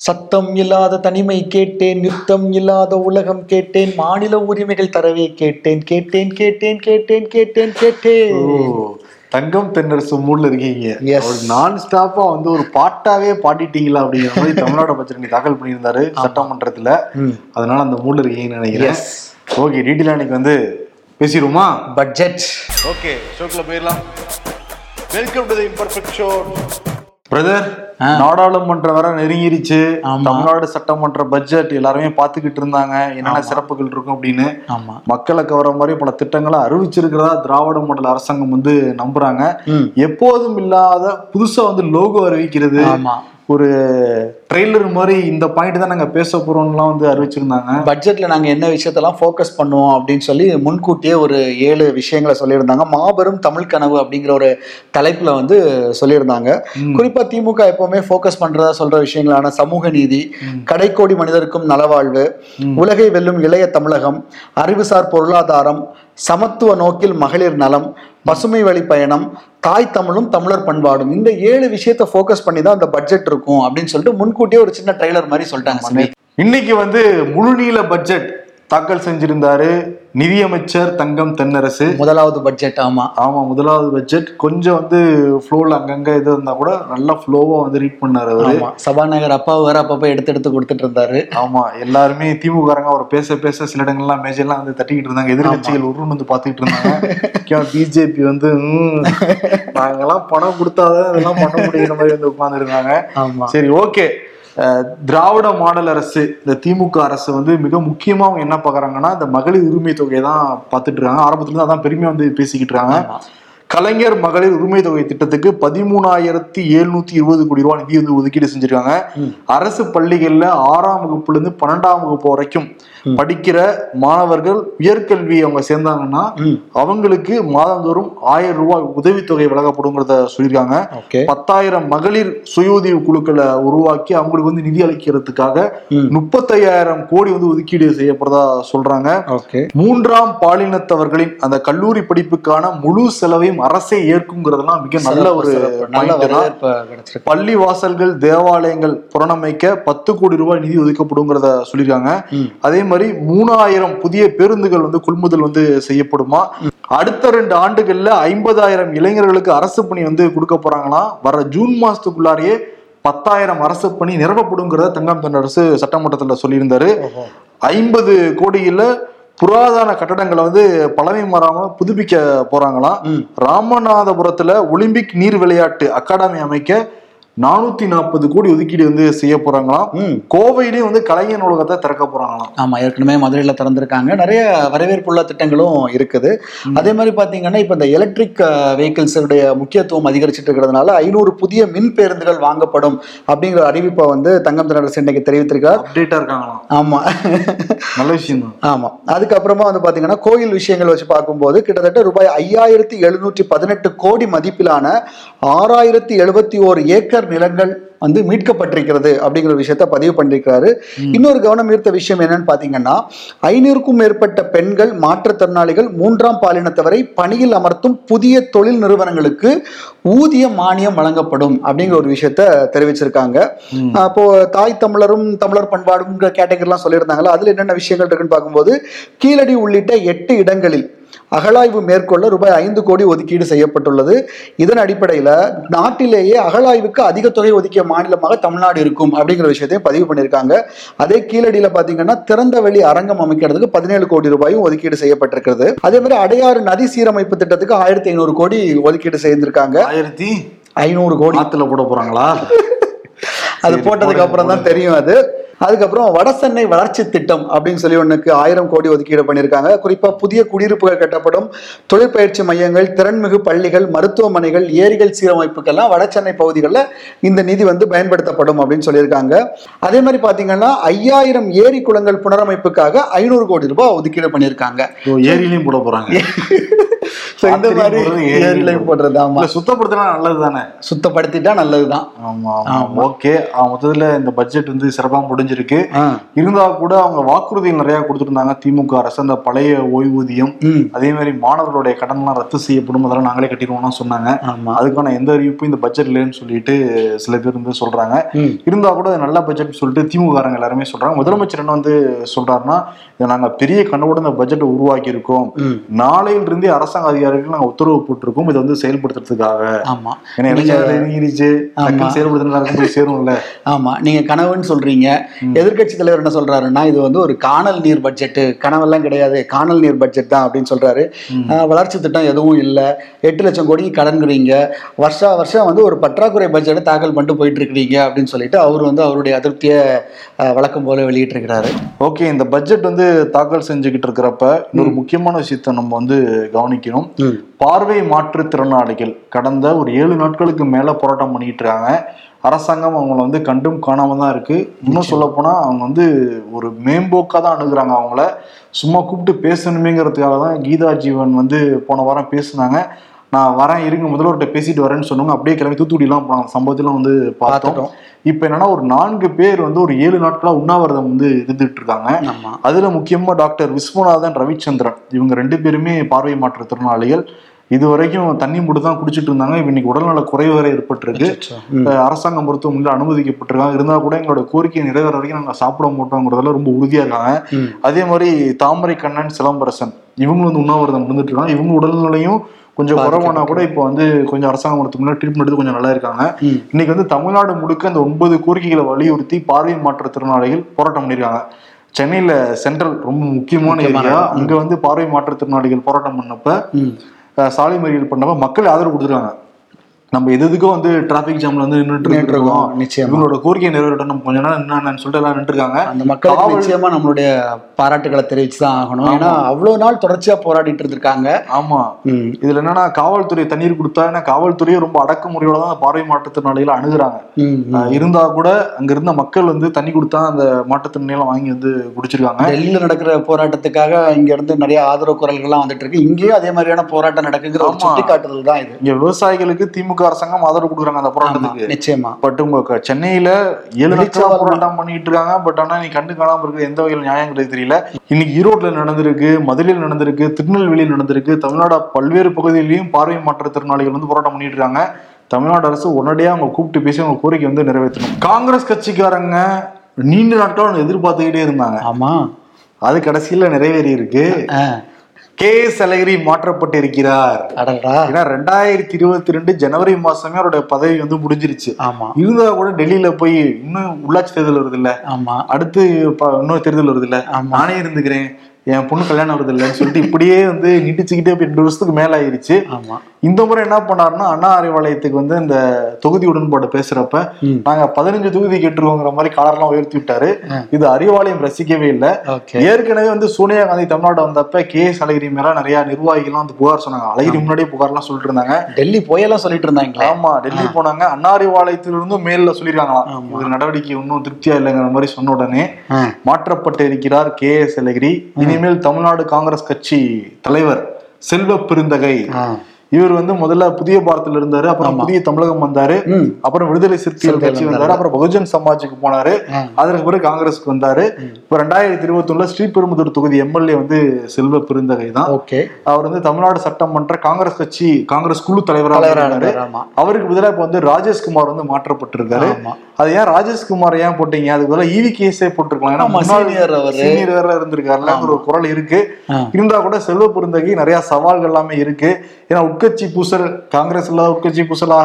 சத்தம் இல்லாத தனிமை கேட்டேன் நிறுத்தம் இல்லாத உலகம் கேட்டேன் மாநில உரிமைகள் தரவே கேட்டேன் கேட்டேன் கேட்டேன் கேட்டேன் கேட்டேன் ஓ, கேட்டேன் தங்கம் தென்னரசு மூட்ல இருக்கீங்க. ஒரு நான் ஸ்டாப்பா வந்து ஒரு பாட்டாவே பாடிட்டீங்களா அப்படிங்கிற மாதிரி தமிழ்நாடு பட்ஜெட் நீ தாக்கல் பண்ணியிருந்தாரு சட்டமன்றத்துல. அதனால அந்த மூட்ல இருக்கீங்கன்னு நினைக்கிறேன். ஓகே டீட்டெயிலா இன்னைக்கு வந்து பேசிடுவோமா? பட்ஜெட் ஓகே ஷோக்குள்ள போயிடலாம். Welcome to the imperfect show brother ஆ. நாடாளுமன்ற வர நெருங்கிருச்சு. தமிழ்நாடு சட்டமன்ற பட்ஜெட் எல்லாருமே பாத்துக்கிட்டு இருந்தாங்க. என்னென்ன சிறப்புகள் இருக்கும் அப்படின்னு. மக்களை கவர மாதிரி பல திட்டங்களை அறிவிச்சிருக்கிறதா திராவிட மாடல் அரசாங்கம் வந்து நம்புறாங்க. எப்போதும் இல்லாத புதுசா வந்து லோகோ அறிவிக்கிறது. ஒரு ட்ரெய்லர் மாதிரி இந்த பாயிண்ட் தான் நாங்க பேச போறோம்லாம் வந்து அறிவிச்சிருந்தாங்க. பட்ஜெட்ல நாங்க என்ன விஷயத்தெல்லாம் ஃபோக்கஸ் பண்ணுவோம் அப்படின்னு சொல்லி முன்கூட்டியே ஒரு ஏழு விஷயங்களை சொல்லியிருந்தாங்க. மாபெரும் தமிழ் கனவு அப்படிங்கிற ஒரு தலைப்புல வந்து சொல்லியிருந்தாங்க. குறிப்பா திமுக எப்பவுமே ஃபோக்கஸ் பண்றதா சொல்ற விஷயங்களான சமூக நீதி கடைக்கோடி மனிதருக்கும் நலவாழ்வு உலகை வெல்லும் இளைய தமிழகம் அறிவுசார் பொருளாதாரம் சமத்துவ நோக்கில் மகளிர் நலம் பசுமை வழி பயணம் தாய் தமிழும் தமிழர் பண்பாடும் இந்த ஏழு விஷயத்தை ஃபோக்கஸ் பண்ணி தான் அந்த பட்ஜெட் இருக்கும் அப்படின்னு சொல்லிட்டு முன்கூட்டியே ஒரு சின்ன ட்ரைலர் மாதிரி சொல்லிட்டாங்க. இன்னைக்கு வந்து முழுநீள பட்ஜெட் தாக்கல் செஞ்சிருந்தாரு நிதியமைச்சர் தங்கம் தென்னரசு. முதலாவது பட்ஜெட் ஆமா. ஆமா முதலாவது பட்ஜெட் கொஞ்சம் வந்து ஃப்ளோல அங்கங்க இது இருந்தா கூட நல்லா ஃப்ளோவா வந்து ரீட் பண்ணாரு அவரு. சபாநாயகர் அப்பா வேற அப்பப்ப எடுத்து எடுத்து கொடுத்துட்டு இருந்தாரு. ஆமா எல்லாருமே திமுககாரங்க அவர் பேச பேச சில இடங்கள்லாம் மேஜர்லாம் வந்து தட்டிக்கிட்டு இருந்தாங்க. எதிர்கட்சிகள் உருன்னு வந்து பாத்துக்கிட்டு இருந்தாங்க. பிஜேபி வந்து "ம், நாங்கெல்லாம் பணம் கொடுத்தாதான் இதெல்லாம் பண்ண முடியுற மாதிரி வந்து உட்கார்ந்துருந்தாங்க. ஆமா. சரி ஓகே திராவிட மாடல் அரசு இந்த திமுக அரசு வந்து மிக முக்கியமா அவங்க என்ன பாக்குறாங்கன்னா இந்த மகளிர் உரிமை தொகையை தான் பார்த்துட்டு இருக்காங்க. ஆரம்பத்துல இருந்து அதான் பெருமையா வந்து பேசிக்கிட்டு இருக்காங்க. கலைஞர் மகளிர் உரிமை தொகை திட்டத்துக்கு பதிமூணாயிரத்தி எழுநூத்தி இருபது கோடி ரூபாய் நிதி வந்து ஒதுக்கீடு செஞ்சிருக்காங்க. அரசு பள்ளிகள்ல ஆறாம் வகுப்புல இருந்து பன்னெண்டாம் வகுப்பு வரைக்கும் படிக்கிற மாணவர்கள் உயர்கல்வி அவங்க சேர்ந்தாங்கன்னா. அவங்களுக்கு மாதந்தோறும் ஆயிரம் ரூபாய் உதவித்தொகை வழங்கப்படுங்கிறத சொல்லியிருக்காங்க பத்தாயிரம் மகளிர் சுய உதவி குழுக்களை உருவாக்கி அவங்களுக்கு வந்து நிதி அளிக்கிறதுக்காக. முப்பத்தையாயிரம் கோடி வந்து ஒதுக்கீடு செய்யப்படுறதா சொல்றாங்க மூன்றாம் பாலினத்தவர்களின் அந்த கல்லூரி படிப்புக்கான முழு செலவையும் அரசே ஏற்குங்கிறதெல்லாம் மிக நல்ல ஒரு பள்ளி வாசல்கள் தேவாலயங்கள் புறணமைக்க பத்து கோடி ரூபாய் நிதி ஒதுக்கப்படுங்கிறத சொல்லியிருக்காங்க. அதே மாதிரி மூணாயிரம் புதிய பேருந்துகள் வந்து கொள்முதல் வந்து செய்யப்படுமா? அடுத்த ரெண்டு ஆண்டுகள்ல ஐம்பதாயிரம் இளைஞர்களுக்கு அரசு பணி வந்து கொடுக்க போறாங்களாம் வர ஜூன் மாசத்துக்குள்ளாரையே பத்தாயிரம் அரசு பணி நிரப்பப்படுங்கிறத தங்கம் தென்னரசு சட்டமன்றத்துல சொல்லியிருந்தாரு. ஐம்பது கோடியில புராதன கட்டடங்களை வந்து பழமை மாறாம புதுப்பிக்க போறாங்களாம். ராமநாதபுரத்துல ஒலிம்பிக் நீர் விளையாட்டு அகாடமி அமைக்க நானூத்தி நாற்பது கோடி ஒதுக்கீடு வந்து செய்ய போறாங்களாம். ம். கோவையிலயும் வந்து கலைஞர் நூலகத்தை திறக்க போறாங்களாம். ஆமா ஏற்கனவே மதுரையில திறந்திருக்காங்க. நிறைய வரவேற்புள்ள திட்டங்களும் இருக்குது. அதே மாதிரி பாத்தீங்கன்னா இப்ப இந்த எலக்ட்ரிக் வெஹிக்கிள்ஸுடைய முக்கியத்துவம் அதிகரிச்சுட்டு இருக்கிறதுனால ஐநூறு புதிய மின் பேருந்துகள் வாங்கப்படும் அப்படிங்கிற அறிவிப்பை வந்து தங்கம் தினரசு இன்னைக்கு தெரிவித்திருக்கார் அப்டேட்டா இருக்காங்களாம். ஆமா. நல்ல விஷயம் தான் ஆமா. அதுக்கப்புறமா வந்து பாத்தீங்கன்னா கோயில் விஷயங்கள் வச்சு பார்க்கும்போது கிட்டத்தட்ட ரூபாய் ஐயாயிரத்தி எழுநூற்றி பதினெட்டு கோடி மதிப்பிலான ஆறாயிரத்தி எழுபத்தி ஓரு ஏக்கர் நிலங்கள் வந்து மீட்கப்பட்டிருக்கிறது அப்படிங்கிற விஷயத்த பதிவு பண்ணிருக்கிறாரு. இன்னொரு கவனம் ஈர்த்த விஷயம் என்னன்னு பாத்தீங்கன்னா ஐநூறுக்கும் மேற்பட்ட பெண்கள் மாற்றுத்திறனாளிகள் மூன்றாம் பாலினத்தவரை பணியில் அமர்த்தும் புதிய தொழில் நிறுவனங்களுக்கு ஊதிய மானியம் வழங்கப்படும் அப்படிங்கிற ஒரு விஷயத்த தெரிவிச்சிருக்காங்க. அப்போ தாய் தமிழரும் தமிழர் பண்பாடுங்கிற கேட்டகரிலாம் சொல்லியிருந்தாங்களா அதுல என்னென்ன விஷயங்கள் இருக்குன்னு பார்க்கும்போது கீழடி உள்ளிட்ட எட்டு இடங்களில் அகழாய்வு மேற்கொள்ள ரூபாய் ஐந்து கோடி ஒதுக்கீடு செய்யப்பட்டுள்ளது. இதன் அடிப்படையில் நாட்டிலேயே அகழாய்வுக்கு அதிக தொகை ஒதுக்கிய மாநிலமாக தமிழ்நாடு இருக்கும் அப்படிங்கிற விஷயத்தையும் பதிவு பண்ணியிருக்காங்க. அதே கீழடியில் பார்த்தீங்கன்னா திறந்த வெளி அரங்கம் அமைக்கிறதுக்கு பதினேழு கோடி ரூபாயும் ஒதுக்கீடு செய்யப்பட்டிருக்கிறது. அதே மாதிரி அடையாறு நதி சீரமைப்பு திட்டத்துக்கு ஆயிரத்தி ஐநூறு கோடி ஒதுக்கீடு செய்திருக்காங்க. ஆயிரத்தி ஐநூறு கோடி. ஆத்துல போட போறாங்களா? அது போட்டதுக்கு அப்புறம் தான் தெரியும் அது. அதுக்கப்புறம் வடசென்னை வளர்ச்சி திட்டம் அப்படின்னு சொல்லி ஒண்ணுக்கு ஆயிரம் கோடி ஒதுக்கீடு பண்ணியிருக்காங்க. குறிப்பா புதிய குடியிருப்புகள் கட்டப்படும் தொழிற்பயிற்சி மையங்கள் திறன்மிகு பள்ளிகள் மருத்துவமனைகள் ஏரிகள் சீரமைப்புக்கெல்லாம் வடசென்னை பகுதிகளில் இந்த நிதி வந்து பயன்படுத்தப்படும் அப்படின்னு சொல்லியிருக்காங்க. அதே மாதிரி பாத்தீங்கன்னா ஐயாயிரம் ஏரி குளங்கள் புனரமைப்புக்காக ஐநூறு கோடி ரூபாய் ஒதுக்கீடு பண்ணியிருக்காங்க. ஏரியிலையும் போட போறாங்க. So, இந்த மாதிரி போடுறது, ஏரி ஏரிலையும் போடுறது ஆமா. இல்ல சுத்தப்படுத்தினா நல்லது தானே சுத்தப்படுத்திட்டா நல்லதுதான். ஆமா ஓகே. மொத்தத்துல இந்த பட்ஜெட் வந்து சிறப்பா முடிஞ்சிருக்கு. இருந்தா கூட அவங்க வாக்குறுதிகள் நிறைய கொடுத்துருந்தாங்க. திமுக அரசு அந்த பழைய ஓய்வூதியம். அதே மாதிரி மாணவர்களுடைய கடன் எல்லாம் ரத்து செய்யப்படும் அதெல்லாம் நாங்களே கட்டிடுவோம்னு சொன்னாங்க. அதுக்கான எந்த அறிவிப்பும் இந்த பட்ஜெட் இல்லைன்னு சொல்லிட்டு சில பேர் வந்து சொல்றாங்க. இருந்தா கூட நல்ல பட்ஜெட் சொல்லிட்டு திமுக காரங்க எல்லாருமே சொல்றாங்க. முதலமைச்சர் என்ன வந்து சொல்றாருன்னா நாங்க பெரிய கண்ணோட இந்த பட்ஜெட்டை உருவாக்கி இருக்கோம் ம். நாளையில இருந்து அரசாங்க அதிகாரிகள் நாங்க உத்தரவு போட்டிருக்கோம். இதை வந்து செயல்படுத்துறதுக்காக. ஆமா. ஏன்னா எலெக்ஷன் நெருங்கிருச்சு டக்குன்னு செயல்படுத்தினா போய் சேரும்ல. ஆமா. நீங்க கனவுன்னு சொல்றீங்க. எதிர்க்கட்சி தலைவர் என்ன சொல்றாருன்னா இது வந்து ஒரு காணல் நீர் பட்ஜெட் கனவெல்லாம் கிடையாது. காணல் நீர் பட்ஜெட் தான் அப்படின்னு சொல்றாரு. ஆஹ் வளர்ச்சி திட்டம் எதுவும் இல்லை. எட்டு லட்சம் கோடி கடன்கிறீங்க. வருஷா வருஷம் வந்து ஒரு பற்றாக்குறை பட்ஜெட்டை தாக்கல் பண்ணிட்டு போயிட்டு இருக்கிறீங்க அப்படின்னு சொல்லிட்டு அவர் வந்து அவருடைய அதிருப்தியை வழக்கம் போல வெளியிட்டு இருக்கிறாரு ஓகே. இந்த பட்ஜெட் வந்து தாக்கல் செஞ்சுக்கிட்டு இருக்கிறப்ப இன்னொரு முக்கியமான விஷயத்தை நம்ம வந்து கவனிக்கணும். பார்வை மாற்றுத்திறனாளிகள் கடந்த ஒரு ஏழு நாட்களுக்கு மேல போராட்டம் பண்ணிட்டு இருக்காங்க. அரசாங்கம் அவங்கள வந்து கண்டும் காணாம தான் இருக்கு. இன்னும் சொல்ல போனா அவங்க வந்து ஒரு மேம்போக்கா தான் அணுகுறாங்க அவங்கள. சும்மா கூப்பிட்டு பேசணுமேங்கிறதுக்காக தான் கீதா ஜீவன் வந்து போன வாரம் பேசுனாங்க. நான் வரேன் இருங்க முதல்வர்கிட்ட பேசிட்டு வரேன்னு சொன்னாங்க அப்படியே கிளம்பி தூத்துக்குடிலாம் போனாங்க சம்பவத்திலாம் வந்து பார்த்தோம். பார்த்துட்டோம். இப்ப என்னன்னா ஒரு நான்கு பேர் வந்து ஒரு ஏழு நாட்களா உண்ணாவிரதம் வந்து இருந்துட்டு இருக்காங்க. அதுல முக்கியமா டாக்டர் விஸ்வநாதன் ரவிச்சந்திரன் இவங்க ரெண்டு பேருமே பார்வை மாற்றுத்திறனாளிகள் இது வரைக்கும் தண்ணி மட்டும் தான் குடிச்சிட்டு இருந்தாங்க. இப்ப இன்னைக்கு உடல்நல குறைவு வேற ஏற்பட்டிருக்கு. அரசாங்க மருத்துவமனையில் அனுமதிக்கப்பட்டிருக்காங்க. இருந்தா கூட எங்களோட கோரிக்கை நிறைவேற வரைக்கும் நாங்க சாப்பிட மாட்டோங்கிறதுல ரொம்ப உறுதியா இருக்காங்க. அதே மாதிரி தாமரை கண்ணன் சிலம்பரசன் இவங்க வந்து உண்ணாவிரதம் இருந்துட்டு இருக்காங்க. இவங்க உடல்நிலையும் கொஞ்சம் குறைவானா கூட இப்போ வந்து கொஞ்சம் அரசாங்க மருத்துவமனையில் ட்ரீட்மெண்ட் எடுத்து கொஞ்சம் நல்லா இருக்காங்க. இன்னைக்கு வந்து தமிழ்நாடு முழுக்க அந்த ஒன்பது கோரிக்கைகளை வலியுறுத்தி பார்வை மாற்றுத்திறனாளிகள் போராட்டம் பண்ணியிருக்காங்க சென்னையில சென்ட்ரல் ரொம்ப முக்கியமான ஏரியா. அங்க வந்து பார்வை மாற்றுத்திறனாளிகள் போராட்டம் பண்ணப்ப சாலை மறியல் பண்ணப்ப மக்கள் ஆதரவு கொடுத்துருக்காங்க. நம்ம எது எதுக்கோ வந்து டிராபிக் ஜாம்ல வந்து நின்றுட்டு இருக்கோம். நிச்சயமா. இவங்களோட கோரிக்கை நிறைவேறட்டும். நம்ம கொஞ்ச நேரம் என்னன்னு சொல்லிட்டு எல்லாம் நின்று இருக்காங்க அந்த காவல்- நிச்சயமா நம்மளுடைய பாராட்டுகளை தெரிவிச்சு தான் ஆகணும். ஏன்னா அவ்வளவு நாள் தொடர்ச்சியா போராடிட்டு இருந்திருக்காங்க. ஆமா. இதுல என்னன்னா காவல்துறை தண்ணீர் கொடுத்தா ஏன்னா காவல்துறையே ரொம்ப அடக்குமுறையோட தான் பார்வை மாற்றுத்திறனாளிகளை அணுகுறாங்க. இருந்தா கூட அங்க இருந்த மக்கள் வந்து தண்ணி கொடுத்தா அந்த மாற்றுத்திறனாளிகளை வாங்கி வந்து குடிச்சிருக்காங்க. டெல்லியில நடக்கிற போராட்டத்துக்காக இங்க இருந்து நிறைய ஆதரவு குரல்கள்லாம் வந்துட்டு இருக்கு. இங்கேயும் அதே மாதிரியான போராட்டம் நடக்குங்கிற ஒரு. சுட்டிக்காட்டுதல் தான் இது. இங்க விவசாயிகளுக்கு திமுக அரசாங்கம் ஆதரவு கொடுக்குறாங்க அந்த போராட்டத்துக்கு. நிச்சயமா. பட் உங்க சென்னையில ஏழு வெளிச்சவாதம். போராட்டம் பண்ணிட்டு இருக்காங்க பட் ஆனா நீ கண்டு காணாம இருக்கு எந்த வகையில் நியாயங்கிறது தெரியல. இன்னைக்கு ஈரோட்ல நடந்திருக்கு மதுரையில் நடந்திருக்கு திருநெல்வேலியில் நடந்திருக்கு தமிழ்நாடு பல்வேறு பகுதிகளிலும் பார்வை மாற்றுத்திறனாளிகள் வந்து போராட்டம் பண்ணிட்டு இருக்காங்க தமிழ்நாடு அரசு உடனடியா அவங்க கூப்பிட்டு பேசி அவங்க கோரிக்கை வந்து நிறைவேற்றணும். காங்கிரஸ் கட்சிக்காரங்க நீண்ட நாட்களா எதிர்பார்த்துக்கிட்டே இருந்தாங்க. ஆமா. அது கடைசியில நிறைவேறி இருக்கு கே எஸ் அழகிரி மாற்றப்பட்டு இருக்கிறார் ஏன்னா ரெண்டாயிரத்தி இருபத்தி ரெண்டு ஜனவரி மாசமே அவருடைய பதவி வந்து முடிஞ்சிருச்சு. ஆமா. இருந்தா கூட டெல்லியில போய் இன்னும் உள்ளாட்சி தேர்தல் வருது இல்ல ஆமா. அடுத்து இன்னொரு தேர்தல் வருது இல்ல. நானே இருந்துக்கிறேன். என் பொண்ணு கல்யாணம் வருது இல்லைன்னு சொல்லிட்டு இப்படியே வந்து நீட்டிச்சுக்கிட்டே ரெண்டு வருஷத்துக்கு மேல ஆயிருச்சு ஆமா. இந்த முறை என்ன பண்ணாருன்னா அண்ணா அறிவாலயத்துக்கு வந்து இந்த தொகுதி உடன்பாடு பேசுறப்ப. நாங்க பதினஞ்சு தொகுதி கேட்டுருவோங்கிற மாதிரி காலர்லாம் உயர்த்தி விட்டாரு. இது அறிவாலயம் ரசிக்கவே இல்லை. ஏற்கனவே வந்து சோனியா காந்தி தமிழ்நாடு வந்தப்ப கே எஸ் அழகிரி மேல நிறைய நிர்வாகிகள்லாம் வந்து புகார் சொன்னாங்க. அழகிரி முன்னாடியே புகார்லாம் சொல்லிட்டு இருந்தாங்க டெல்லி போயெல்லாம் சொல்லிட்டு இருந்தாங்களே. ஆமா டெல்லி போனாங்க. அன்னாரிவாளையத்திலிருந்தும் மேல்ல சொல்லியிருக்காங்களாம். ஆமா. இவர் நடவடிக்கை இன்னும் திருப்தியா இல்லைங்கிற மாதிரி சொன்ன உடனே மாற்றப்பட்டு இருக்கிறார் கே எஸ் அழகிரி. இனிமேல் தமிழ்நாடு காங்கிரஸ் கட்சி தலைவர் செல்வ பெருந்தகை. இவர் வந்து முதல்ல புதிய பாரத்தில் இருந்தாரு அப்புறம். புதிய தமிழகம் வந்தாரு. அப்புறம் விடுதலை சிறுத்தைகள் கட்சி வந்தாரு. அப்புறம் பகுஜன் சமாஜுக்கு போனாரு. அதற்கு பிறகு காங்கிரஸ்க்கு வந்தாரு. இப்ப ரெண்டாயிரத்தி இருபத்தி ஒண்ணுல ஸ்ரீபெரும்புதூர் தொகுதி எம்எல்ஏ வந்து செல்வ பெருந்தகை தான் அவர் வந்து தமிழ்நாடு சட்டமன்ற காங்கிரஸ் கட்சி காங்கிரஸ் குழு தலைவராக தலைவரா இருந்தாரு. அவருக்கு பதிலா இப்ப வந்து ராஜேஷ்குமார் வந்து மாற்றப்பட்டிருக்காரு. அது ஏன் ராஜேஷ்குமார் ஏன் போட்டீங்க? அதுக்கு பதிலா ஈவி கேஸே போட்டிருக்கலாம். ஏன்னா. சீனியர் வேற இருந்திருக்காருல ஒரு குரல் இருக்கு. இருந்தா கூட செல்வ பெருந்தகை நிறைய சவால்கள் எல்லாமே இருக்கு. ஏன்னா உட்கட்சி பூசல் காங்கிரஸ் இல்லாத உட்கட்சி பூசலா?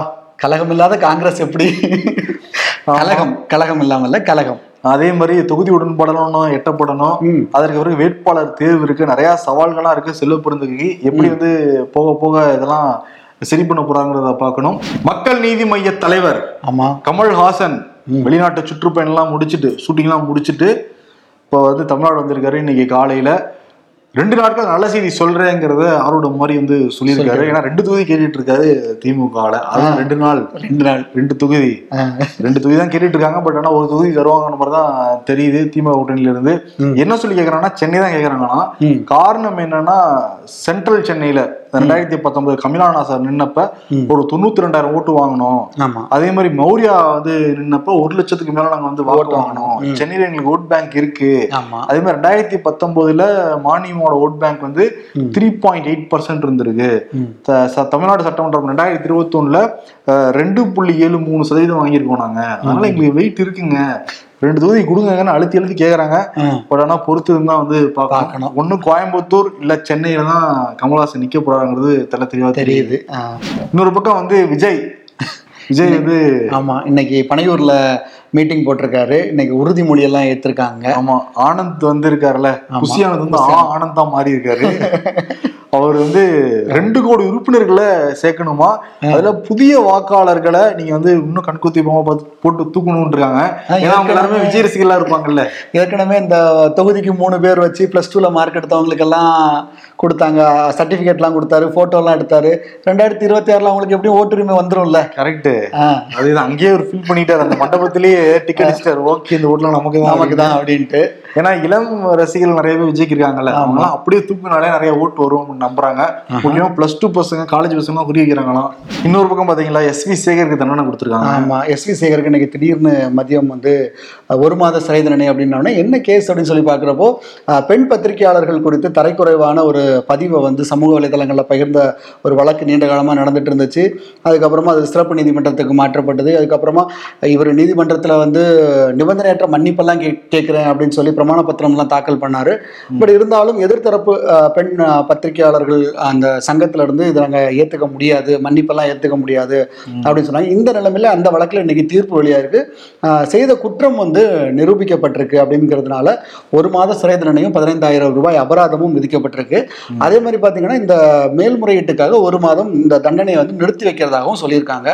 கலகம் இல்லாத காங்கிரஸ் எப்படி? கலகம் கலகம் இல்லாமல்ல கலகம் அதே மாதிரி தொகுதி உடன்பாடணும் எட்டப்படணும். அதற்கு பிறகு வேட்பாளர் தேர்வு இருக்கு. நிறைய சவால்கள்லாம் இருக்கு. செல்வ பெருந்தகைக்கு எப்படி வந்து போக போக இதெல்லாம் சரி பண்ண போறாங்கிறத பார்க்கணும். மக்கள் நீதி மைய தலைவர் ஆமா. கமல்ஹாசன் வெளிநாட்டு சுற்றுப்பயணம்லாம் முடிச்சிட்டு ஷூட்டிங்லாம் முடிச்சிட்டு இப்போ வந்து தமிழ்நாடு வந்திருக்காரு. இன்னைக்கு காலையில ரெண்டு நாட்கள் நல்ல செய்தி சொல்றேங்கிறத ஆர்வம் மாதிரி வந்து சொல்லியிருக்காரு. ஏன்னா ரெண்டு தொகுதி கேட்டுட்டு இருக்காரு திமுகவில். அதான் ரெண்டு நாள் ரெண்டு நாள் ரெண்டு தொகுதி. ரெண்டு தொகுதி தான் கேட்டுட்டு இருக்காங்க பட் ஆனா ஒரு தொகுதி தருவாங்கன்ற மாதிரி தான் தெரியுது திமுக கூட்டணியில இருந்து என்ன சொல்லி கேக்குறாங்கன்னா சென்னை தான் கேக்குறாங்கன்னா ம். காரணம் என்னன்னா சென்ட்ரல் சென்னையில ரெண்டாயிரத்தி பத்தொன்பது கமிலானா சார் நின்னப்ப. ஒரு தொண்ணூத்தி ரெண்டாயிரம் ஓட்டு வாங்கினோம். ஆமா. அதே மாதிரி மௌரியா வந்து நின்னப்ப ஒரு லட்சத்துக்கு மேல நாங்க வந்து ஓட்டு வாங்கினோம். சென்னையில எங்களுக்கு ஓட் பேங்க் இருக்கு. ஆமா. அதே மாதிரி ரெண்டாயிரத்தி பத்தொன்பதுல மானியமோட ஓட் பேங்க் வந்து. த்ரீ பாயிண்ட் எயிட் பர்சன்ட் இருந்திருக்கு. தமிழ்நாடு சட்டமன்றம் ரெண்டாயிரத்தி இருபத்தி ஒண்ணுல ரெண்டு புள்ளி ஏழு மூணு சதவீதம் வாங்கியிருக்கோம் நாங்க. அதனால எங்களுக்கு வெயிட் இருக்குங்க. ரெண்டு தொகுதி கொடுங்கன்னு அழுத்தி அழுத்தி கேக்குறாங்க. ஆ. பட் ஆனா பொறுத்து இருந்தா வந்து பார்க்கணும். ஒண்ணு கோயம்புத்தூர் இல்ல சென்னையில தான் கமல்ஹாசன் நிக்க போறாங்கிறது தெல தெளிவா தெரியுது. இன்னொரு பக்கம் வந்து விஜய். விஜய் வந்து ஆமா இன்னைக்கு பனையூர்ல மீட்டிங் போட்டிருக்காரு. இன்னைக்கு உறுதிமொழி எல்லாம் ஏத்திருக்காங்க. ஆமா ஆனந்த் வந்து இருக்காருல்ல. குஷி ஆனந்த் வந்து ஆனந்த் தான் மாறி இருக்காரு அவர் வந்து ரெண்டு கோடி உறுப்பினர்களை சேர்க்கணுமா? அதுல புதிய வாக்காளர்களை நீங்க வந்து இன்னும் கண்குத்தி பார்த்து போட்டு தூக்கணும்னு இருக்காங்க ஏன்னா அவங்க எல்லாருமே விஜய் ரசிகர்களா இருப்பாங்கல்ல. ஏற்கனவே இந்த தொகுதிக்கு மூணு பேர் வச்சு ப்ளஸ் டூவில் மார்க் எடுத்தவங்களுக்கெல்லாம் கொடுத்தாங்க. சர்டிஃபிகேட்லாம் கொடுத்தாரு ஃபோட்டோலாம் எடுத்தாரு. ரெண்டாயிரத்தி இருபத்தி ஆறில் அவங்களுக்கு எப்படியும் ஓட்டுரிமை வந்துரும்ல. கரெக்ட் அதுதான் அங்கேயே ஒரு ஃபீல் பண்ணிட்டாரு. அந்த மண்டபத்திலேயே டிக்கெட் அடிச்சிட்டாரு. ஓகே இந்த ஓட்டுலாம் நமக்கு தான் நமக்கு தான் அப்படின்ட்டு. ஏன்னா இளம் ரசிகர்கள் நிறைய பேர் விஜய்க்கு இருக்காங்கல்ல. அவங்கலாம் அப்படியே தூக்குனாலே நிறைய ஓட்டு வரும் நம்புறாங்க. முக்கியமா பிளஸ் டூ பசங்க காலேஜ் பசங்க குறி வைக்கிறாங்களாம். இன்னொரு பக்கம் பாத்தீங்களா எஸ் வி சேகருக்கு தண்டனை கொடுத்துருக்காங்க. ஆமா. எஸ்வி சேகருக்கு இன்னைக்கு திடீர்னு மதியம் வந்து ஒரு மாத சிறை தண்டனை அப்படின்னோடனே என்ன கேஸ் அப்படின்னு சொல்லி பார்க்குறப்போ பெண் பத்திரிகையாளர்கள் குறித்து தரைக்குறைவான ஒரு பதிவை வந்து சமூக வலைதளங்களில் பகிர்ந்த ஒரு வழக்கு நீண்ட காலமாக நடந்துட்டு இருந்துச்சு. அதுக்கப்புறமா அது சிறப்பு நீதிமன்றத்துக்கு மாற்றப்பட்டது. அதுக்கப்புறமா இவர் நீதிமன்றத்தில் வந்து நிபந்தனையற்ற மன்னிப்பெல்லாம் கே கேட்குறேன் அப்படின்னு சொல்லி பிரமாண பத்திரம்லாம் தாக்கல் பண்ணாரு. பட் இருந்தாலும் எதிர்த்தரப்பு பெண் அஹ், பத்திரிகையாளர்கள் அந்த சங்கத்துல இருந்து இதை நாங்கள் ஏற்றுக்க முடியாது மன்னிப்பெல்லாம் ஏற்றுக்க முடியாது அப்படின்னு சொன்னாங்க. இந்த நிலைமையில அந்த வழக்கில் இன்னைக்கு தீர்ப்பு வெளியாயிருக்கு. செய்த குற்றம் வந்து நிரூபிக்கப்பட்டிருக்கு அப்படிங்கிறதுனால ஒரு மாத சிறை தண்டனையும் பதினைந்தாயிரம் ரூபாய் அபராதமும் விதிக்கப்பட்டிருக்கு. அதே மாதிரி பார்த்தீங்கன்னா இந்த மேல்முறையீட்டுக்காக ஒரு மாதம் இந்த தண்டனையை வந்து நிறுத்தி வைக்கிறதாகவும் சொல்லியிருக்காங்க.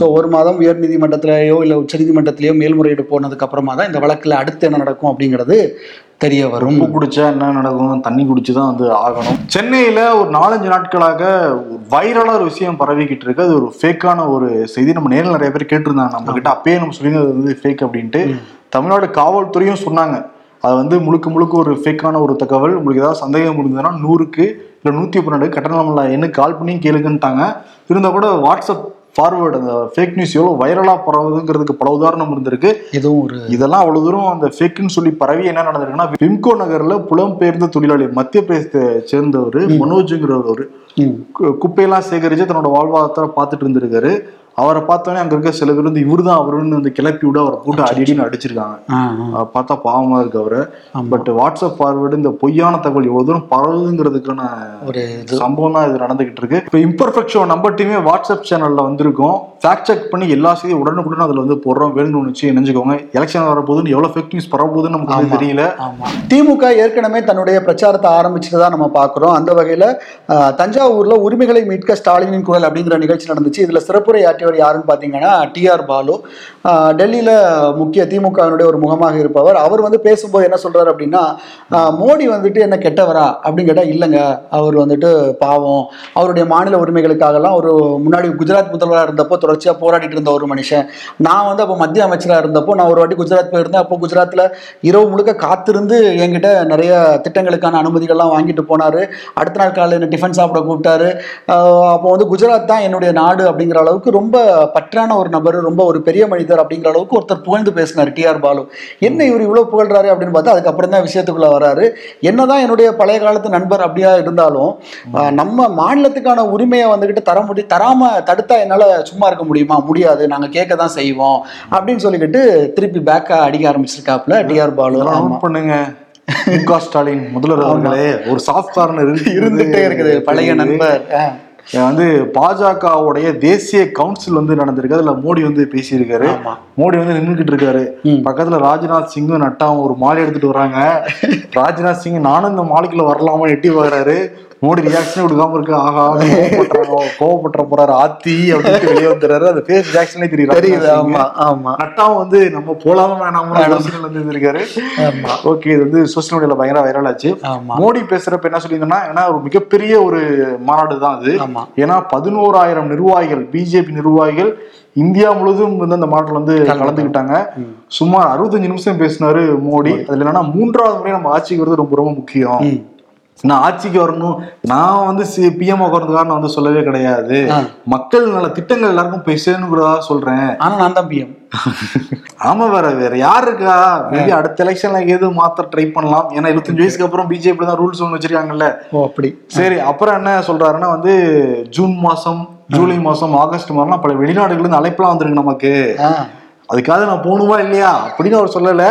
ஸோ ஒரு மாதம் உயர் நீதிமன்றத்திலேயோ இல்லை உச்சநீதிமன்றத்திலேயோ மேல்முறையீடு போனதுக்கு அப்புறமா தான் இந்த வழக்கில் அடுத்து என்ன நடக்கும் அப்படிங்கிறது தெரிய வரும். உப்பு குடிச்சா என்ன நடக்கும்? தண்ணி குடிச்சு தான் வந்து ஆகணும். சென்னையில ஒரு நாலஞ்சு நாட்களாக வைரலா ஒரு விஷயம் பரவிக்கிட்டு இருக்கு. அது ஒரு ஃபேக்கான ஒரு செய்தி. நம்ம நேரில் நிறைய பேர் கேட்டிருந்தாங்க. நம்ம கிட்ட அப்பயே நம்ம சொல்லியிருந்தது வந்து ஃபேக் அப்படின்ட்டு. தமிழ்நாடு காவல்துறையும் சொன்னாங்க. அது வந்து முழுக்க முழுக்க ஒரு ஃபேக்கான ஒரு தகவல். உங்களுக்கு ஏதாவது சந்தேகம் இருந்ததுன்னா நூறுக்கு இல்லை நூற்றி பன்னெண்டு கட்டணம்ல என்ன கால் பண்ணி கேளுங்கன்ட்டாங்க இருந்தால் கூட வாட்ஸ்அப் ஃபார்வேர்டு அந்த ஃபேக் நியூஸ் எவ்வளோ வைரலாக பரவுதுங்கிறதுக்கு பல உதாரணம் இருந்திருக்கு. இதுவும் ஒரு இதெல்லாம் அவ்வளவு தூரம் அந்த ஃபேக்குன்னு சொல்லி பரவி என்ன நடந்திருக்குன்னா விம்கோ நகர்ல புலம்பெயர்ந்த தொழிலாளி மத்திய பிரதேசத்தை சேர்ந்தவர் மனோஜுங்கிறவர் குப்பையெல்லாம் சேகரிச்சு தன்னோட வாழ்வாதாரத்தை பார்த்துட்டு இருந்திருக்காரு. அவரை பார்த்தோன்னே அங்க இருக்க சில பேர் வந்து இவரு தான் அவருன்னு வந்து கிளப்பி விட அவரை போட்டு அடி அடின்னு அடிச்சிருக்காங்க. பார்த்தா பாவமா இருக்கு அவரு. பட் வாட்ஸ்அப் ஃபார்வேர்டு இந்த பொய்யான தகவல் எவ்வளவு தூரம் பரவுதுங்கிறதுக்கான ஒரு சம்பவம் தான் இது நடந்துகிட்டு இருக்கு. இப்போ இம்பர்ஃபெக்ட் ஷோ நம்ம டீமே வாட்ஸ்அப் சேனல்ல வந்திருக்கோம். ஃபேக்ட் செக் பண்ணி எல்லா செய்தியும் உடனுக்குடன் அதுல வந்து போடுறோம். வேணும்னு வச்சு இணைஞ்சுக்கோங்க. எலெக்ஷன் வரப்போகுதுன்னு எவ்வளவு ஃபேக் நியூஸ் பரவப்போகுதுன்னு நமக்கு தெரியல. திமுக ஏற்கனவே தன்னுடைய பிரச்சாரத்தை ஆரம்பிச்சுட்டு தான் நம்ம பார்க்குறோம். அந்த வகையில் தஞ்சாவூர்ல உரிமைகளை மீட்க ஸ்டாலினின் குரல் அப்படிங்கிற நிகழ்ச்சி நடந்துச்சு. இதுல சிறப்புரை தலைவர் யாருன்னு பார்த்தீங்கன்னா டிஆர் பாலு. டெல்லியில் முக்கிய திமுகவினுடைய ஒரு முகமாக இருப்பவர். அவர் வந்து பேசும்போது என்ன சொல்கிறார் அப்படின்னா மோடி வந்துட்டு என்ன கெட்டவரா அப்படின்னு கேட்டால் இல்லைங்க. அவர் வந்துட்டு பாவம். அவருடைய மாநில உரிமைகளுக்காகலாம் ஒரு முன்னாடி குஜராத் முதல்வராக இருந்தப்போ தொடர்ச்சியாக போராடிட்டு இருந்த ஒரு மனுஷன். நான் வந்து அப்போ மத்திய அமைச்சராக இருந்தப்போ நான் ஒரு வாட்டி குஜராத் போயிருந்தேன். அப்போ குஜராத்தில் இரவு முழுக்க காத்திருந்து என்கிட்ட நிறைய திட்டங்களுக்கான அனுமதிகள்லாம் வாங்கிட்டு போனார். அடுத்த நாள் காலையில் என்ன டிஃபன் சாப்பிட கூப்பிட்டாரு. அப்போ வந்து குஜராத் தான் என்னுடைய நாடு அப்படிங்கிற அளவுக்கு ரொம்ப பற்றான ஒரு நபர் ரொம்ப ஒரு பெரிய மனிதர் அப்படிங்கிற அளவுக்கு ஒருத்தர் புகழ்ந்து பேசினார் டிஆர் பாலு. என்ன இவர் இவ்வளோ புகழ்றாரு அப்படின்னு பார்த்தா அதுக்கப்புறம் தான் விஷயத்துக்குள்ள வராரு. என்னதான் என்னுடைய பழைய காலத்து நண்பர் அப்படியா இருந்தாலும் நம்ம மாநிலத்துக்கான உரிமையை வந்துகிட்டு தர முடி தராம தடுத்தா என்னால சும்மா இருக்க முடியுமா? முடியாது. நாங்க கேட்க தான் செய்வோம் அப்படின்னு சொல்லிக்கிட்டு திருப்பி பேக்கா அடிக்க ஆரம்பிச்சிருக்காப்ல டிஆர் பாலு. பண்ணுங்க. மு க ஸ்டாலின் முதல்வர் அவர்களே ஒரு சாஃப்ட் கார்னர் இருந்துட்டே இருக்குது பழைய நண்பர். வந்து பாஜகவுடைய தேசிய கவுன்சில் வந்து நடந்திருக்கு? அதுல மோடி வந்து பேசியிருக்காரு. மோடி வந்து நின்றுகிட்டு இருக்காரு. பக்கத்துல ராஜ்நாத் சிங்கும் நட்டாவும் ஒரு மாலை எடுத்துட்டு வராங்க. ராஜ்நாத் சிங் நானும் இந்த மாலைக்குள்ள வரலாமா? எட்டி பார்க்கறாரு மோடி ரியாக்ஷனே கொடுக்காம இருக்கு. ஆஹா கோவப்பட்டுற போறாரு. ஆத்தி அப்படின்னு வெளியே வந்துறாரு அந்த ஃபேஸ் ரியாக்ஷனே தெரியுது. தெரியுது. ஆமா ஆமா. நட்டாவும் வந்து நம்ம போலாமா வேணாமா. வந்து இருந்திருக்காரு. ஆமா. ஓகே இது வந்து சோசியல் மீடியால பயங்கர வைரல் ஆச்சு. மோடி பேசுறப்ப என்ன சொல்லியிருந்தேன்னா ஏன்னா ஒரு மிகப்பெரிய ஒரு மாநாடு தான் அது ஏன்னா பதினோராயிரம் நிர்வாகிகள் பிஜேபி நிர்வாகிகள் இந்தியா முழுவதும் வந்து அந்த மாநாட்டில் வந்து கலந்துக்கிட்டாங்க. சுமார் அறுபத்தஞ்சு நிமிஷம் பேசினாரு மோடி. அதுல என்னன்னா மூன்றாவது முறை நம்ம ஆட்சிக்கு வருது ரொம்ப ரொம்ப முக்கியம். நான் ஆட்சிக்கு வரணும். நான் வந்து பிஎம் உட்கார்றதுக்காக நான் வந்து சொல்லவே கிடையாது. மக்கள் நல திட்டங்கள் எல்லாருக்கும் போய் சேரணுங்கிறதா சொல்றேன். ஆனா நான் தான் பிஎம் ஆமா வேற வேற யார் இருக்கா? மேபி அடுத்த எலெக்ஷன்ல எது மாத்த ட்ரை பண்ணலாம். ஏன்னா இருபத்தஞ்சு வயசுக்கு அப்புறம் பிஜேபி தான் ரூல்ஸ் ஒன்று வச்சிருக்காங்கல்ல. ஓ அப்படி. சரி அப்புறம் என்ன சொல்றாருன்னா வந்து ஜூன் மாசம் ஜூலை மாசம் ஆகஸ்ட் மாதம்லாம் பல வெளிநாடுகள்ல இருந்து அழைப்பெல்லாம் வந்திருக்கு நமக்கு. அதுக்காக நான் போகணுமா இல்லையா? அப்படின்னு அவர் சொல்லல.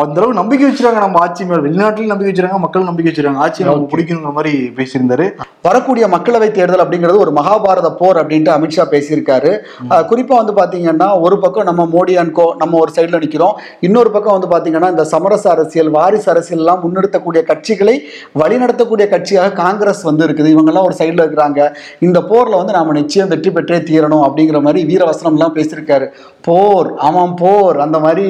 அந்த அளவுக்கு நம்பிக்கை வச்சிருக்காங்க நம்ம ஆட்சி மேல. வெளிநாட்டிலும் நம்பிக்கை வச்சிருக்காங்க மக்கள் நம்பிக்கை வச்சிருக்காங்க. ஆட்சி நமக்கு பிடிக்கணுங்கிற மாதிரி பேசியிருந்தாரு. வரக்கூடிய மக்களவை தேர்தல் அப்படிங்கிறது ஒரு மகாபாரத போர் அப்படின்ட்டு அமித்ஷா பேசியிருக்காரு. குறிப்பா வந்து பாத்தீங்கன்னா ஒரு பக்கம் நம்ம மோடி அண்ட் கோ நம்ம ஒரு சைடுல நிக்கிறோம். இன்னொரு பக்கம் வந்து பாத்தீங்கன்னா இந்த சமரச அரசியல் வாரிசு அரசியல் எல்லாம் முன்னெடுத்தக்கூடிய கட்சிகளை வழிநடத்தக்கூடிய கட்சியாக காங்கிரஸ் வந்து இருக்குது. இவங்கெல்லாம் ஒரு சைடுல இருக்கிறாங்க. இந்த போர்ல வந்து நாம நிச்சயம் வெற்றி பெற்றே தீரணும் அப்படிங்கிற மாதிரி வீரவசனம் எல்லாம் பேசியிருக்காரு. போர் ஆமாம் போர். அந்த மாதிரி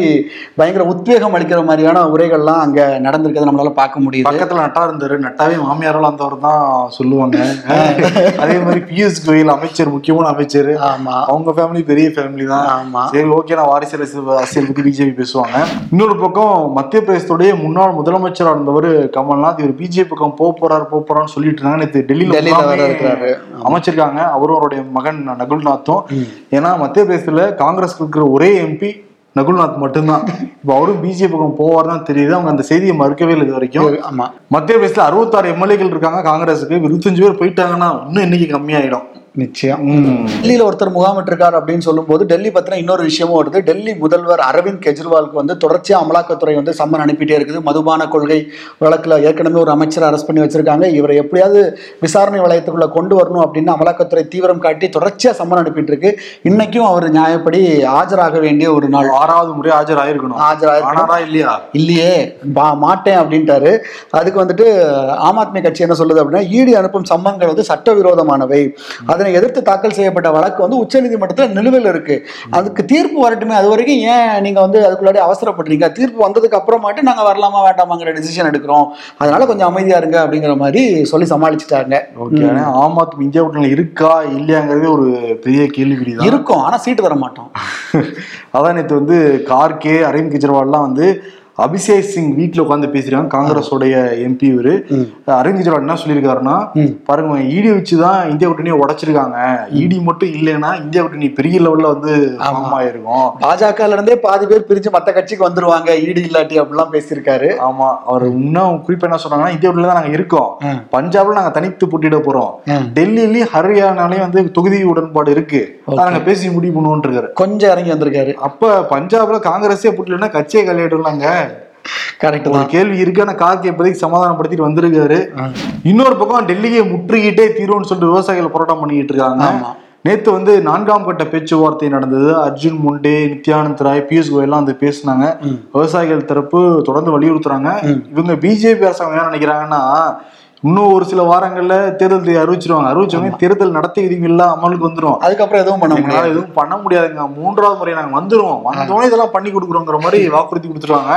பயங்கர உத்வேகம் அளிக்கிற மாதிரியான உரைகள்லாம் அங்க நடந்திருக்கிறத நம்மளால பார்க்க முடியுது. பக்கத்துல நட்டா இருந்தாரு. நட்டாவே மாமியாரால் வந்தவர் தான் சொல்லுவாங்க. அதே மாதிரி பியூஷ் கோயல் அமைச்சர் முக்கியமான அமைச்சர். ஆமா. அவங்க ஃபேமிலி பெரிய ஃபேமிலி தான். ஆமா. சரி ஓகே நான் வாரிசு அரசியல் பத்தி பிஜேபி பேசுவாங்க. இன்னொரு பக்கம் மத்திய பிரதேசத்துடைய முன்னாள் முதலமைச்சரா இருந்தவர் கமல்நாத். இவர் பிஜேபி பக்கம் போக போறாரு போக போறான்னு சொல்லிட்டு இருந்தாங்க நேற்று டெல்லியில. அமைச்சிருக்காங்க. அவரும் அவருடைய மகன் நகுல்நாத்தும். ஏன்னா மத்திய பிரதேசத்துல காங்கிரஸ் இருக்கிற ஒரே எம்பி நகுல்நாத் மட்டும்தான். இப்போ அவரும் பிஜேபி பக்கம் போவார் தான் தெரியுது. அவங்க அந்த செய்தியை மறுக்கவே இல்லை இது வரைக்கும். ஆமா. மத்திய பிரதேசத்துல அறுபத்தாறு எம்எல்ஏக்கள் இருக்காங்க காங்கிரஸுக்கு. இருபத்தஞ்சு பேர் போயிட்டாங்கன்னா இன்னும் எண்ணிக்கை கம்மியாயிடும். நிச்சயம். டெல்லியில ஒருத்தர் முகாமிட்டிருக்காரு அப்படின்னு சொல்லும்போது டெல்லி பத்தின இன்னொரு விஷயமும் வருது. டெல்லி முதல்வர் அரவிந்த் கெஜ்ரிவாலுக்கு வந்து தொடர்ச்சியா அமலாக்கத்துறை வந்து சம்மன் அனுப்பிட்டே இருக்குது. மதுபான கொள்கை வழக்குல ஏற்கனவே ஒரு அமைச்சரை அரெஸ்ட் பண்ணி வச்சிருக்காங்க. இவரை எப்படியாவது விசாரணை வளையத்துக்குள்ள கொண்டு வரணும் அப்படின்னு அமலாக்கத்துறை தீவிரம் காட்டி தொடர்ச்சியா சம்மன் அனுப்பிட்டு இருக்கு. இன்னைக்கும் அவர் நியாயப்படி ஆஜராக வேண்டிய ஒரு நாள். ஆறாவது முறை ஆஜர் ஆயிருக்கணும் ஆஜராக ஆனாரா இல்லையா? இல்லையே. பா மாட்டேன் அப்படின்ட்டாரு. அதுக்கு வந்துட்டு ஆம் ஆத்மி கட்சி என்ன சொல்லுது அப்படின்னா ஈடி அனுப்பும் சம்மன்கள் வந்து சட்டவிரோதமானவை. அதனை எதிர்த்து தாக்கல் செய்யப்பட்ட வழக்கு வந்து உச்சநீதிமன்றத்தில் நிலுவையில் இருக்கு. அதுக்கு தீர்ப்பு வரட்டுமே அது வரைக்கும் ஏன் நீங்க வந்து அதுக்குள்ளாடி அவசரப்படுறீங்க? தீர்ப்பு வந்ததுக்கு அப்புறமாட்டு நாங்க வரலாமா வேண்டாமாங்கிற டிசிஷன் எடுக்கிறோம். அதனால கொஞ்சம் அமைதியா இருங்க அப்படிங்கிற மாதிரி சொல்லி சமாளிச்சுட்டாங்க. ஓகே. ஆம் ஆத்மி இந்தியா கூட்டணியில இருக்கா இல்லையாங்கிறதே ஒரு பெரிய கேள்விக்குறிதான். இருக்கும். ஆனா சீட்டு தர மாட்டோம். அதான் நேற்று வந்து கார்கே அரவிந்த் கெஜ்ரிவால்லாம் வந்து அபிஷேக் சிங் வீட்ல உட்காந்து பேசிருக்காங்க காங்கிரஸோடைய எம்பி இவரு. அரவிந்த் கெஜ்ரிவால் என்ன சொல்லியிருக்காருன்னா. பாருங்க இடி வச்சுதான் இந்தியா கூட்டணியை உடைச்சிருக்காங்க. இடி மட்டும் இல்லைன்னா இந்தியா கூட்டணி பெரிய லெவல்ல வந்து ஆயிருக்கும். பாஜகல இருந்தே பாதி பேர் பிரிஞ்சு மத்த கட்சிக்கு வந்துருவாங்க. ஈடு இல்லாட்டி அப்படிலாம் பேசியிருக்காரு. ஆமா. அவர் இன்னும் குறிப்பா என்ன சொன்னாங்கன்னா இந்தியா கூட்டணியில தான் நாங்க இருக்கோம். பஞ்சாப்ல நாங்க தனித்து போட்டியிட போறோம். டெல்லியிலயும் ஹரியானாலையும் வந்து தொகுதி உடன்பாடு இருக்கு. நாங்க பேசி முடிவு பண்ணுவோம் இருக்காரு கொஞ்சம் இறங்கி வந்திருக்காரு. அப்ப பஞ்சாப்ல காங்கிரஸே போட்டிலன்னா கட்சியை கையிடுறாங்க கரெக்ட் ஒரு கேள்வி இருக்கு ஆனா கார்கே இப்போதைக்கு சமாதானப்படுத்திட்டு வந்திருக்காரு. இன்னொரு பக்கம் டெல்லியை முற்றுகிட்டே தீர்வுன்னு சொல்லிட்டு விவசாயிகள் போராட்டம் பண்ணிட்டு இருக்காங்க. நேத்து வந்து நான்காம் கட்ட பேச்சுவார்த்தை நடந்தது. அர்ஜுன் முண்டே நித்யானந்த் ராய் பியூஷ் கோயல் எல்லாம் வந்து பேசினாங்க. விவசாயிகள் தரப்பு தொடர்ந்து வலியுறுத்துறாங்க. இவங்க பிஜேபி அரசாங்கம் என்ன நினைக்கிறாங்கன்னா இன்னும் ஒரு சில வாரங்கள்ல தேர்தல் அறிவிச்சிருவாங்க. அறிவிச்சவங்க தேர்தல் நடத்தை விதிகள்லாம் அமலுக்கு வந்துரும். அதுக்கப்புறம் எதுவும் பண்ண முடியாது. எதுவும் பண்ண முடியாதுங்க. மூன்றாவது முறை நாங்க வந்துருவோம். வந்தோடனே இதெல்லாம் பண்ணி கொடுக்குறோங்கிற மாதிரி வாக்குறுதி கொடுத்துருவாங்க.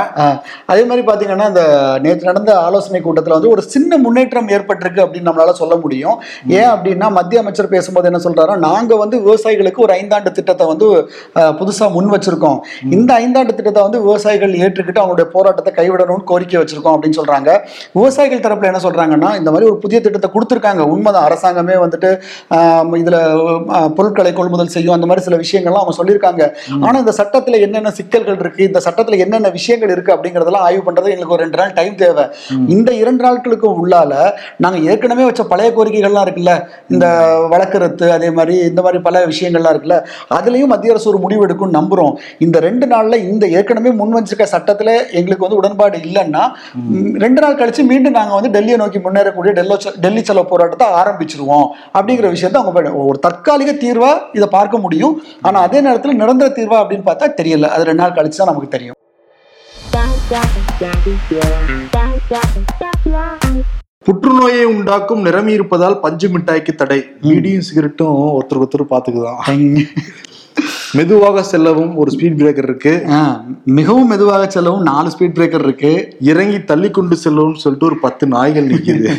அதே மாதிரி பாத்தீங்கன்னா இந்த நேற்று நடந்த ஆலோசனை கூட்டத்துல வந்து ஒரு சின்ன முன்னேற்றம் ஏற்பட்டிருக்கு அப்படின்னு நம்மளால சொல்ல முடியும். ஏன் அப்படின்னா மத்திய அமைச்சர் பேசும்போது என்ன சொல்றாரு நாங்க வந்து விவசாயிகளுக்கு ஒரு ஐந்தாண்டு திட்டத்தை வந்து புதுசா முன் வச்சிருக்கோம். இந்த ஐந்தாண்டு திட்டத்தை வந்து விவசாயிகள் ஏற்றுக்கிட்டு அவங்களுடைய போராட்டத்தை கைவிடணும்னு கோரிக்கை வச்சிருக்கோம் அப்படின்னு சொல்றாங்க. விவசாயிகள் தரப்புல என்ன சொல்றாங்கன்னா இந்த மாதிரி ஒரு புதிய திட்டத்தை கொடுத்துருக்காங்க. உண்மைதான். அரசாங்கமே வந்துட்டு இதுல பொருட்களை கொள்முதல் செய்யும் அந்த மாதிரி சில விஷயங்கள்லாம் அவங்க சொல்லியிருக்காங்க. ஆனா இந்த சட்டத்துல என்னென்ன சிக்கல்கள் இருக்கு இந்த சட்டத்துல என்னென்ன விஷயங்கள் இருக்கு அப்படிங்கறதெல்லாம் ஆய்வு பண்றது எங்களுக்கு ஒரு ரெண்டு நாள் டைம் தேவை. இந்த இரண்டு நாட்களுக்கு உள்ளால நாங்க ஏற்கனவே வச்ச பழைய கோரிக்கைகள்லாம் இருக்குல்ல இந்த வழக்கு ரத்து அதே மாதிரி இந்த மாதிரி பல விஷயங்கள்லாம் இருக்குல்ல அதுலயும் மத்திய அரசு ஒரு முடிவு எடுக்கும் நம்புறோம். இந்த ரெண்டு நாள்ல இந்த ஏற்கனவே முன் வச்சிருக்க சட்டத்துல எங்களுக்கு வந்து உடன்பாடு இல்லைன்னா ரெண்டு நாள் கழிச்சு மீண்டும் நாங்க வந்து டெல்லியை நோக்கி முன்னேறக்கூடிய டெல்லோ டெல்லி செலவு போராட்டத்தை ஆரம்பிச்சிருவோம் அப்படிங்கிற விஷயத்த அவங்க ஒரு தற்காலிக தீர்வா இதை பார்க்க முடியும். ஆனா அதே நேரத்துல நிரந்தர தீர்வா அப்படின்னு பார்த்தா தெரியல. அது ரெண்டு நாள் கழிச்சு தான் நமக்கு தெரியும். புற்றுநோயை உண்டாக்கும் நிறமி இருப்பதால் பஞ்சு மிட்டாய்க்கு தடை. பீடியும் சிகரெட்டும் ஒருத்தருக்கு ஒருத்தர் பாத்துக்குதான் மெதுவாக செல்லவும் ஒரு ஸ்பீட் பிரேக்கர் இருக்கு. மிகவும் மெதுவாக செல்லவும் நாலு ஸ்பீட் பிரேக்கர் இருக்கு. இறங்கி தள்ளி கொண்டு செல்லவும் சொல்லிட்டு ஒரு பத்து நாய்கள் நிக்குது.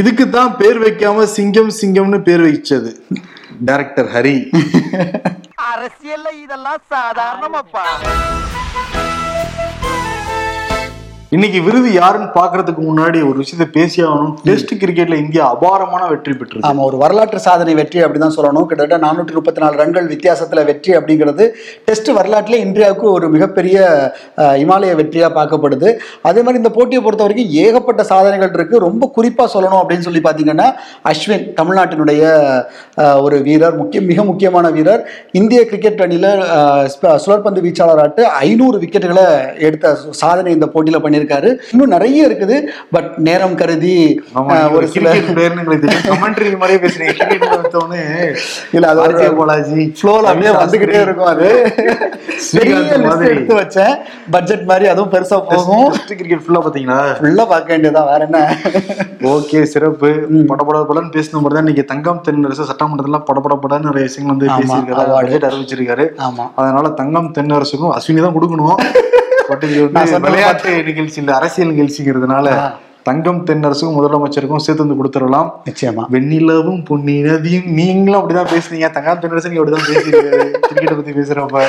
இதுக்கு தான் பேர் வைக்காம சிங்கம் சிங்கம்னு பேர் வச்சது. டைரக்டர் ஹரி அரசியல்ல இதெல்லாம் சாதாரணமாப்பா. இன்னைக்கு விருது யாருன்னு பாக்குறதுக்கு முன்னாடி ஒரு விஷயத்தை பேசி ஆகணும். டெஸ்ட் கிரிக்கெட்ல இந்தியா அபாரமான வெற்றி பெற்று ஆமா ஒரு வரலாற்று சாதனை வெற்றி அப்படிதான் சொல்லணும். கிட்டத்தட்ட நானூற்றி முப்பத்தி நாலு ரன்கள் வித்தியாசத்துல வெற்றி அப்படிங்கிறது டெஸ்ட் வரலாற்றிலே இந்தியாவுக்கு ஒரு மிகப்பெரிய இமாலய வெற்றியா பார்க்கப்படுது. அதே மாதிரி இந்த போட்டியை பொறுத்த வரைக்கும் ஏகப்பட்ட சாதனைகள் இருக்கு. ரொம்ப குறிப்பா சொல்லணும் அப்படின்னு சொல்லி பார்த்தீங்கன்னா அஸ்வின் தமிழ்நாட்டினுடைய ஒரு வீரர் முக்கிய மிக முக்கியமான வீரர். இந்திய கிரிக்கெட் அணியில சுழற்பந்து வீச்சாளராட்டு ஐநூறு விக்கெட்டுகளை எடுத்த சாதனை இந்த போட்டியில பண்ணியிருக்காரு இன்னும் நிறைய இருக்குது. பட் நேரம் கருதி ஒரு சில மாதிரியே பேசுறீங்க. இல்ல அது ஒரு பாலாஜி ஃப்ளோல அப்படியே வந்துகிட்டே இருக்கும் அது. எடுத்து வச்சேன். பட்ஜெட் மாதிரி அதுவும் பெருசா போகும். கிரிக்கெட் ஃபுல்லா பாத்தீங்களா ஃபுல்லா பார்க்க வேண்டியதுதான் வேற என்ன? ஓகே சிறப்பு. படபட படன்னு பேசின மாதிரி தான் இன்னைக்கு தங்கம் தென்னரசு சட்டமன்றத்துல படபட படன்னு நிறைய விஷயங்கள் வந்து பேசியிருக்காரு. பட்ஜெட் அறிவிச்சிருக்காரு. ஆமா. அதனால தங்கம் தென்னரசுக்கும் அஸ்வினி தான் கொடுக்கணும். பட் இது வந்து விளையாட்டு நிகழ்ச்சி இல்ல அரசியல் நிகழ்ச்சிங்கிறதுனால. தங்கம் தென்னரசுக்கும் முதலமைச்சருக்கும் சேர்த்து வந்து கொடுத்துடலாம். நிச்சயமா. வெண்ணிலவும் பொன்னி நதியும் நீங்களும் அப்படிதான் பேசுனீங்க. தங்கம் தென்னரசு நீங்க அப்படிதான் பேசுறீங்க. கிரிக்கெட்டை பத்தி பேசுறப்ப.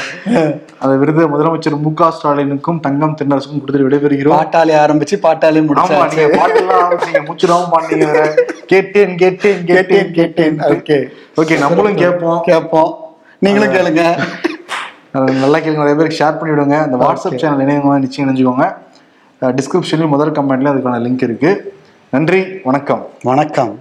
அந்த விருது முதலமைச்சர் மு க ஸ்டாலினுக்கும் தங்கம் தென்னரசுக்கும் கொடுத்துட்டு விடைபெறுகிறோம். பாட்டாளி ஆரம்பிச்சு பாட்டாளி ஆமா முடிச்சாச்சு. நீங்க பாட்டெல்லாம் ஆரம்பிச்சீங்க. மூச்சுடாம வேற. கேட்டேன் கேட்டேன் கேட்டேன் கேட்டேன் ஓகே. ஓகே நம்மளும் கேட்போம். கேட்போம். நீங்களும் கேளுங்க. நல்லா கேளுங்க நிறைய பேருக்கு ஷேர் பண்ணி விடுங்க அந்த வாட்ஸ்அப் சேனல் இணையவங்க நிச்சயம் இணைஞ்சுக்கோங்க. டிஸ்கிரிப்ஷன்லயும் முதல் கமெண்ட்ல அதுக்கான லிங்க் இருக்கு. நன்றி வணக்கம். வணக்கம்.